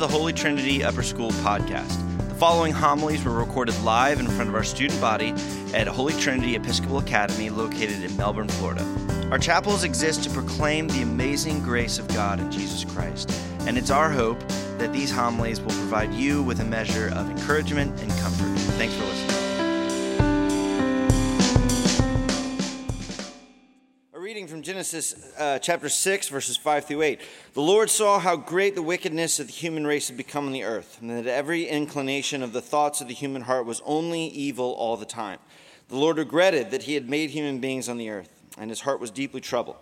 the Holy Trinity Upper School podcast. The following homilies were recorded live in front of our student body at Holy Trinity Episcopal Academy located in Melbourne, Florida. Our chapels exist to proclaim the amazing grace of God in Jesus Christ, and it's our hope that these homilies will provide you with a measure of encouragement and comfort. From Genesis uh, chapter 6, verses 5 through 8. The Lord saw how great the wickedness of the human race had become on the earth, and that every inclination of the thoughts of the human heart was only evil all the time. The Lord regretted that he had made human beings on the earth, and his heart was deeply troubled.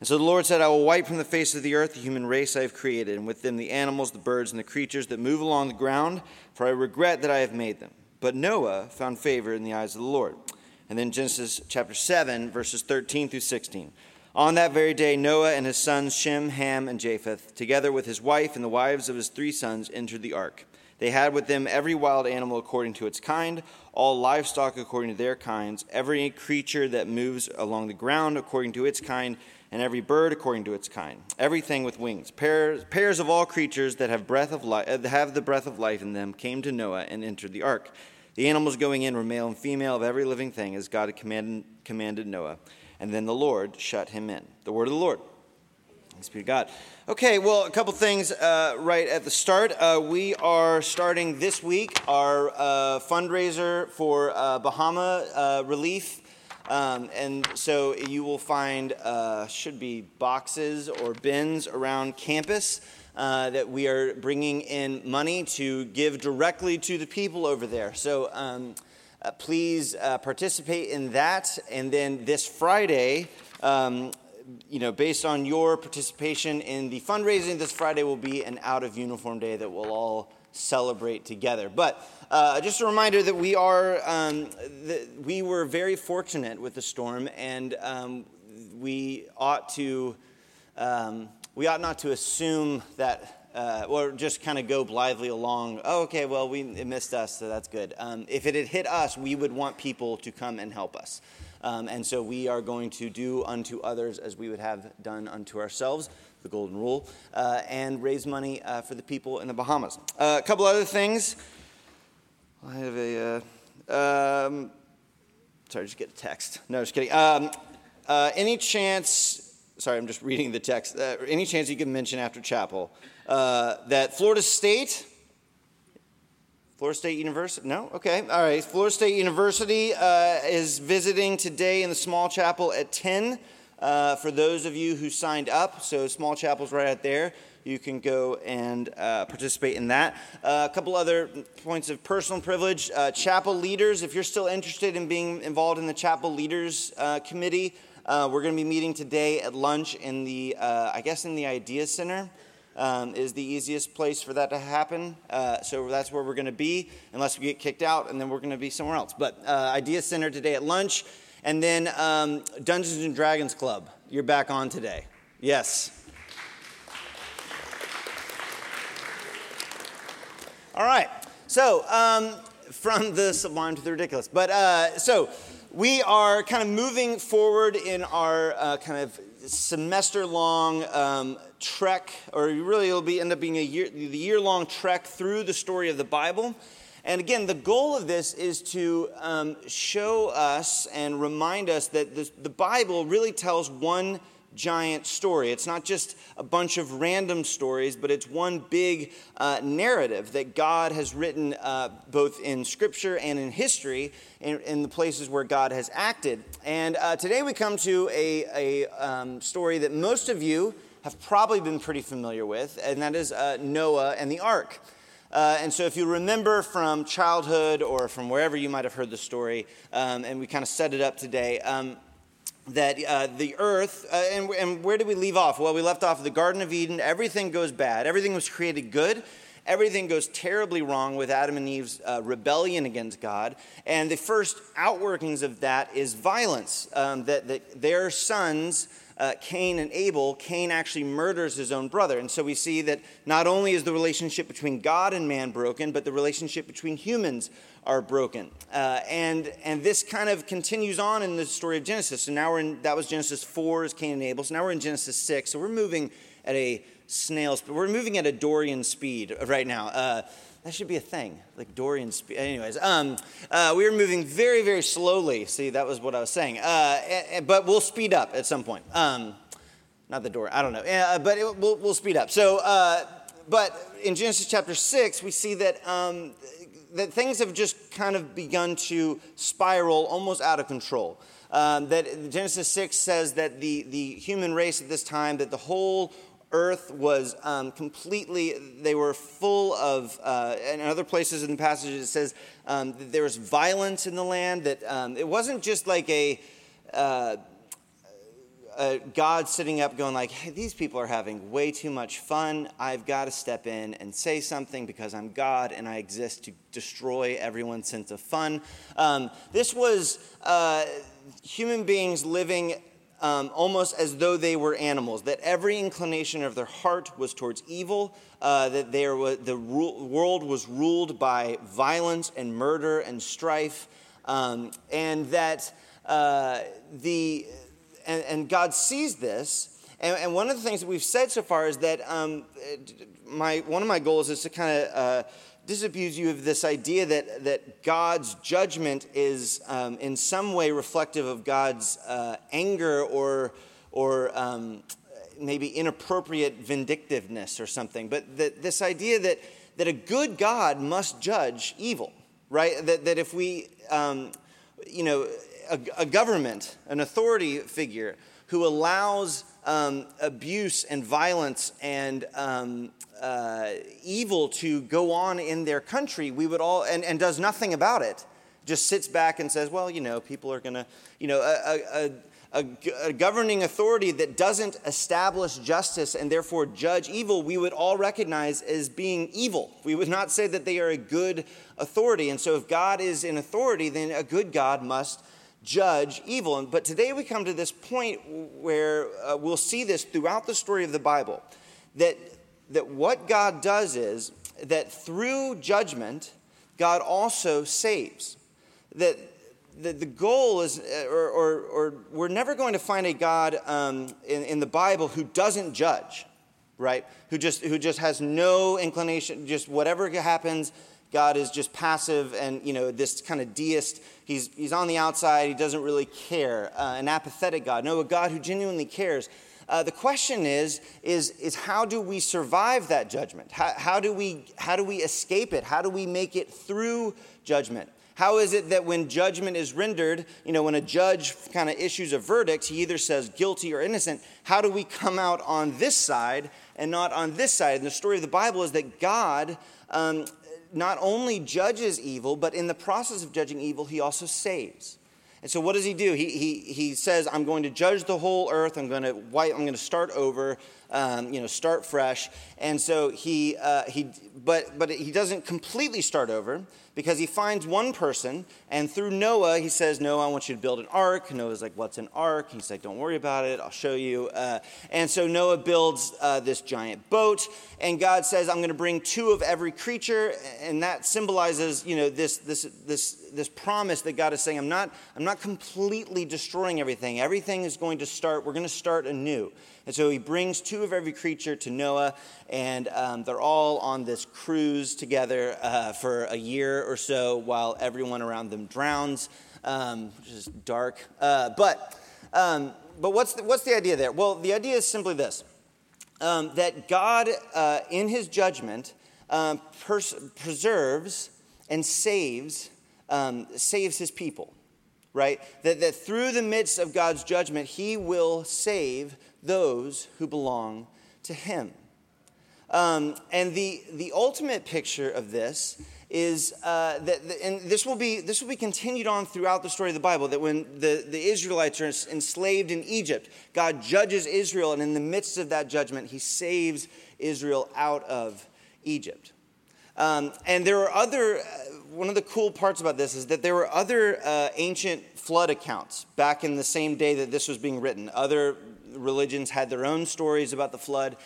And so the Lord said, I will wipe from the face of the earth the human race I have created, and with them the animals, the birds, and the creatures that move along the ground, for I regret that I have made them. But Noah found favor in the eyes of the Lord. And then Genesis chapter 7, verses 13 through 16. On that very day, Noah and his sons Shem, Ham, and Japheth, together with his wife and the wives of his three sons, entered the ark. They had with them every wild animal according to its kind, all livestock according to their kinds, every creature that moves along the ground according to its kind, and every bird according to its kind, everything with wings. Pairs, pairs of all creatures that have, breath of li- have the breath of life in them came to Noah and entered the ark. The animals going in were male and female of every living thing, as God had commanded, commanded Noah. And then the Lord shut him in. The word of the Lord. Thanks be to God. Okay, well, a couple things uh, right at the start. Uh, we are starting this week our uh, fundraiser for uh, Bahama uh, relief. Um, and so you will find, uh, should be boxes or bins around campus uh, that we are bringing in money to give directly to the people over there. So um, uh, please uh, participate in that. And then this Friday, um, you know, based on your participation in the fundraising, this Friday will be an out of uniform day that we'll all celebrate together. But uh, just a reminder that we are, um, we were very fortunate with the storm, and um, we ought to um, we ought not to assume that, uh, or just kind of go blithely along. Oh, okay, well, we, it missed us, so that's good. Um, if it had hit us, we would want people to come and help us. Um, and so we are going to do unto others as we would have done unto ourselves, the golden rule, uh, and raise money uh, for the people in the Bahamas. Uh, a couple other things. I have a. Uh, um, sorry, just get a text. No, just kidding. Um, uh, any chance sorry, I'm just reading the text. Uh, any chance you can mention after chapel uh, that Florida State, Florida State University, no? Okay, all right. Florida State University uh, is visiting today in the small chapel at 10 uh, for those of you who signed up. So, small chapel's right out there. You can go and uh, participate in that. Uh, a couple other points of personal privilege. chapel leaders, if you're still interested in being involved in the chapel leaders committee, uh, we're going to be meeting today at lunch in the, uh, I guess, in the Idea Center. Um, is the easiest place for that to happen. Uh, so that's where we're going to be, unless we get kicked out, and then we're going to be somewhere else. But uh, Idea Center today at lunch, and then um, Dungeons and Dragons Club. You're back on today. Yes. All right. So um, from the sublime to the ridiculous, but uh, so we are kind of moving forward in our uh, kind of semester long um, trek, or really it'll be end up being a year, the year long trek through the story of the Bible. And again, the goal of this is to um, show us and remind us that this, the Bible really tells one giant story. It's not just a bunch of random stories, but it's one big uh, narrative that God has written uh, both in Scripture and in history, in, in, the places where God has acted. And uh, today we come to a, a um, story that most of you have probably been pretty familiar with, and that is uh, Noah and the ark. Uh, and so, if you remember from childhood or from wherever you might have heard the story, um, and we kind of set it up today, um, that uh, the earth, uh, and, and where did we leave off? Well, we left off the Garden of Eden. Everything goes bad. Everything was created good. Everything goes terribly wrong with Adam and Eve's uh, rebellion against God. And the first outworkings of that is violence, um, that, that their sons uh, Cain and Abel, Cain actually murders his own brother. And so we see that not only is the relationship between God and man broken, but the relationship between humans are broken. Uh, and, and this kind of continues on in the story of Genesis. So now we're in, that was Genesis 4 is Cain and Abel. So now we're in Genesis 6. So we're moving at a snail's. But we're moving at a Dorian speed right now. Uh, that should be a thing, like Dorian speed. Anyways, um, uh, we were moving very, very slowly. See, that was what I was saying. Uh, but we'll speed up at some point. Um, not the door. I don't know. Uh, but it, we'll, we'll speed up. So, uh, but in Genesis chapter six, we see that um, that things have just kind of begun to spiral almost out of control. Um, that Genesis 6 says that the, the human race at this time, that the whole earth was um, completely, they were full of, uh, and other places in the passage it says um, there was violence in the land, that um, it wasn't just like a, uh, God sitting up going like, hey, these people are having way too much fun. I've got to step in and say something because I'm God and I exist to destroy everyone's sense of fun. Um, this was uh, human beings living um, almost as though they were animals, that every inclination of their heart was towards evil, uh, that there was, the ru- world was ruled by violence and murder and strife, um, and that uh, the and, and, God sees this. And, and, one of the things that we've said so far is that um, my one of my goals is to kind of uh, disabuse you of this idea that, that God's judgment is um, in some way reflective of God's uh, anger or, or um, maybe inappropriate vindictiveness or something. But that this idea that, that a good God must judge evil, right? That, that if we, um, you know, a, a government, an authority figure who allows um, abuse and violence and um, uh, evil to go on in their country, we would all, and, and does nothing about it, just sits back and says, well, you know, people are going to, you know, a, a, a, a, governing authority that doesn't establish justice and therefore judge evil, we would all recognize as being evil. We would not say that they are a good authority. And so if God is in authority, then a good God must judge evil. But today we come to this point where uh, we'll see this throughout the story of the Bible that, that what God does is that through judgment, God also saves. That, that the goal is, uh, or, or, or we're never going to find a God um, in, in the Bible who doesn't judge, right? Who just, who just has no inclination, just whatever happens, God is just passive and, you know, this kind of deist. He's, he's on the outside. He doesn't really care. Uh, an apathetic God. No, a God who genuinely cares. Uh, the question is, is, is how do we survive that judgment? How, how, do we, how do we escape it? How do we make it through judgment? How is it that when judgment is rendered, you know, when a judge kind of issues a verdict, he either says guilty or innocent, how do we come out on this side and not on this side? And the story of the Bible is that God um, not only judges evil, but in the process of judging evil, he also saves. And so, what does he do? He, he, he says, I'm going to judge the whole earth. I'm going to, wipe, I'm going to start over, um, you know, start fresh. And so, he, uh, he, but, but he doesn't completely start over because he finds one person, and through Noah, he says, Noah, I want you to build an ark. Noah's like, What's an ark? He's like, Don't worry about it, I'll show you. Uh, and so Noah builds uh, this giant boat, and God says, I'm going to bring two of every creature, and that symbolizes, you know, this, this, this, this promise that God is saying, I'm not, I'm not completely destroying everything. Everything is going to start, we're going to start anew. And so he brings two of every creature to Noah, and um, they're all on this cruise together uh, for a year or so while everyone around them drowns, um, which is dark. Uh, but um, but what's the, what's the idea there? Well, the idea is simply this um, that God, uh, in his judgment, um, pers- preserves and saves, um, saves his people right? That, that through the midst of God's judgment, He will save those who belong to Him. Um, and the, the ultimate picture of this is uh, that, and this will, be, this will be continued on throughout the story of the Bible, that when the, the Israelites are enslaved in Egypt, God judges Israel, and in the midst of that judgment, He saves Israel out of Egypt. Um, and there are other, uh, one of the cool parts about this is that there were other uh, ancient flood accounts back in the same day that this was being written. Other religions had their own stories about the flood.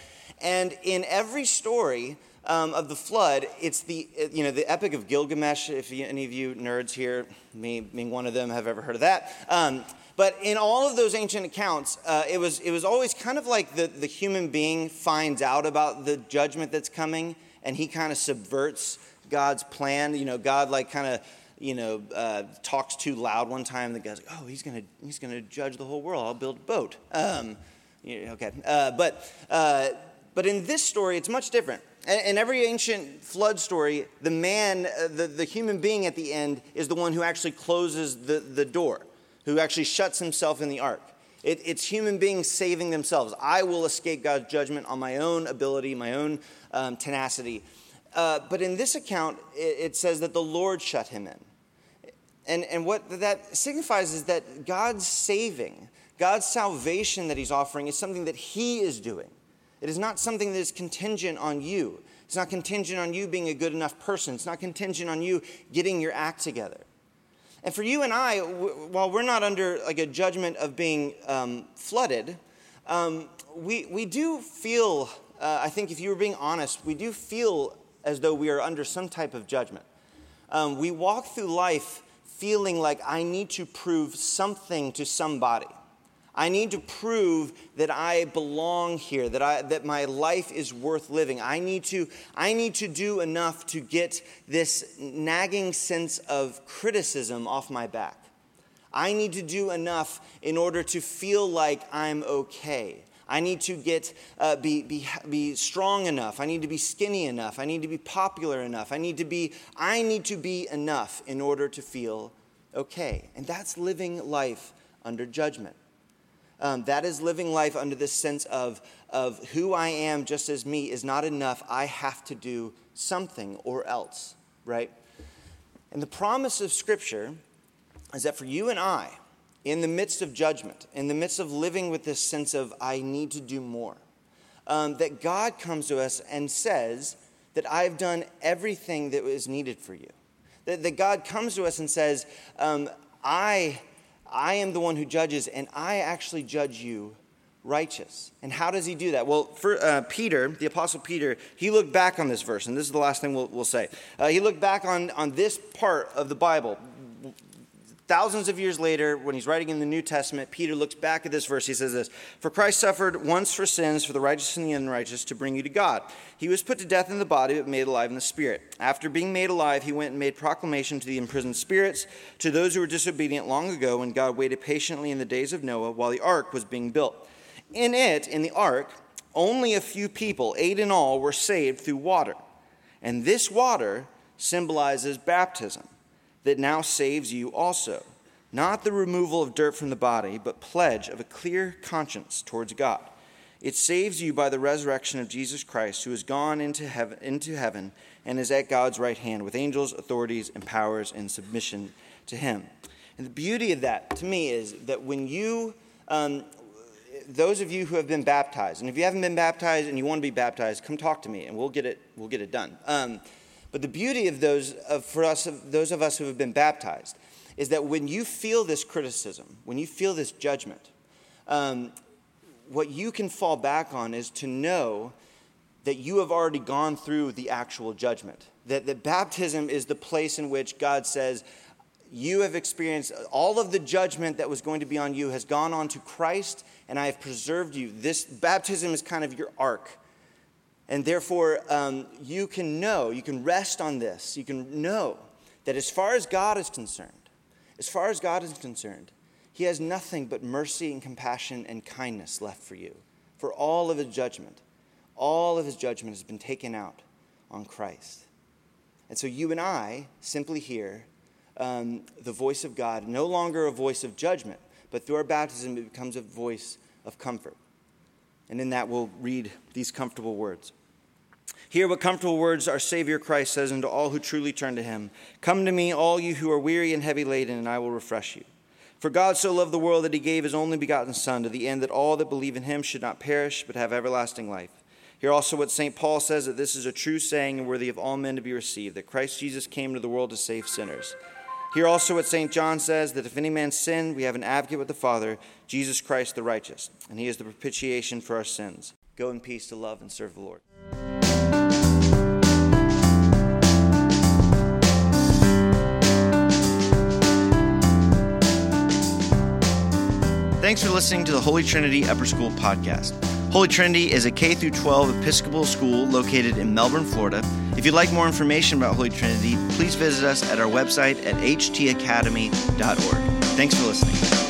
And in every story, um, of the flood, it's the, you know, the Epic of Gilgamesh, if any of you nerds here, me being one of them, have ever heard of that. Um, but in all of those ancient accounts, uh, it, was, it was always kind of like the, the human being finds out about the judgment that's coming, and he kind of subverts God's plan. You know, God like kind of you know, uh, talks too loud one time. The guy's like, "Oh, he's gonna he's gonna judge the whole world. I'll build a boat." Um, yeah, okay, uh, but uh, but in this story, it's much different. In every ancient flood story, the man, uh, the, the human being at the end, is the one who actually closes the, the door, who actually shuts himself in the ark. It, it's human beings saving themselves. I will escape God's judgment on my own ability, my own um, tenacity. Uh, but in this account, it, it, says that the Lord shut him in. And, and what that signifies is that God's saving, God's salvation that he's offering, is something that he is doing. It is not something that is contingent on you. It's not contingent on you being a good enough person. It's not contingent on you getting your act together. And for you and I, while we're not under like a judgment of being um, flooded, um, we, we do feel, uh, I think if you were being honest, we do feel as though we are under some type of judgment. Um, we walk through life feeling like I need to prove something to somebody. I need to prove that I belong here, that, I, that my life is worth living. I need, to, I need to do enough to get this nagging sense of criticism off my back. I need to do enough in order to feel like I'm okay. I need to get, uh, be, be, be strong enough. I need to be skinny enough. I need to be popular enough. I need to be, I need to be enough in order to feel okay. And that's living life under judgment. Um, that is living life under this sense of, of who I am just as me is not enough. I have to do something or else, right? And the promise of Scripture is that for you and I, in the midst of judgment, in the midst of living with this sense of I need to do more, um, that God comes to us and says that I've done everything that was needed for you. That, that God comes to us and says, um, I I am the one who judges, and I actually judge you righteous. And how does he do that? Well, for uh, Peter, the Apostle Peter, he looked back on this verse, and this is the last thing we'll, we'll say. Uh, he looked back on, on this part of the Bible, Thousands of years later, when he's writing in the New Testament, Peter looks back at this verse. He says this For Christ suffered once for sins, for the righteous and the unrighteous, to bring you to God. He was put to death in the body, but made alive in the spirit. After being made alive, he went and made proclamation to the imprisoned spirits, to those who were disobedient long ago, when God waited patiently in the days of Noah while the ark was being built. In it, in the ark, only a few people, eight in all, were saved through water. And this water symbolizes baptism that now saves you also. Not the removal of dirt from the body, but pledge of a clear conscience towards God. It saves you by the resurrection of Jesus Christ, who has gone into heaven, into heaven and is at God's right hand with angels, authorities, and powers in submission to him. And the beauty of that to me is that when you, um, those of you who have been baptized, and if you haven't been baptized and you want to be baptized, come talk to me and we'll get it, we'll get it done. Um, but the beauty of those, of, for us, of those of us who have been baptized, is that when you feel this criticism, when you feel this judgment, um, what you can fall back on is to know that you have already gone through the actual judgment. That, that baptism is the place in which God says, You have experienced all of the judgment that was going to be on you has gone on to Christ, and I have preserved you. This baptism is kind of your ark and therefore, um, you can know, you can rest on this. You can know that as far as God is concerned, as far as God is concerned, He has nothing but mercy and compassion and kindness left for you. For all of His judgment, all of His judgment has been taken out on Christ. And so you and I simply hear um, the voice of God, no longer a voice of judgment, but through our baptism, it becomes a voice of comfort. And in that, we'll read these comfortable words. Hear what comfortable words our Savior Christ says unto all who truly turn to him Come to me, all you who are weary and heavy laden, and I will refresh you. For God so loved the world that he gave his only begotten Son, to the end that all that believe in him should not perish, but have everlasting life. Hear also what St. Paul says that this is a true saying and worthy of all men to be received, that Christ Jesus came to the world to save sinners. Here also, what St. John says that if any man sin, we have an advocate with the Father, Jesus Christ the righteous, and he is the propitiation for our sins. Go in peace to love and serve the Lord. Thanks for listening to the Holy Trinity Upper School Podcast. Holy Trinity is a K 12 Episcopal school located in Melbourne, Florida. If you'd like more information about Holy Trinity, please visit us at our website at htacademy.org. Thanks for listening.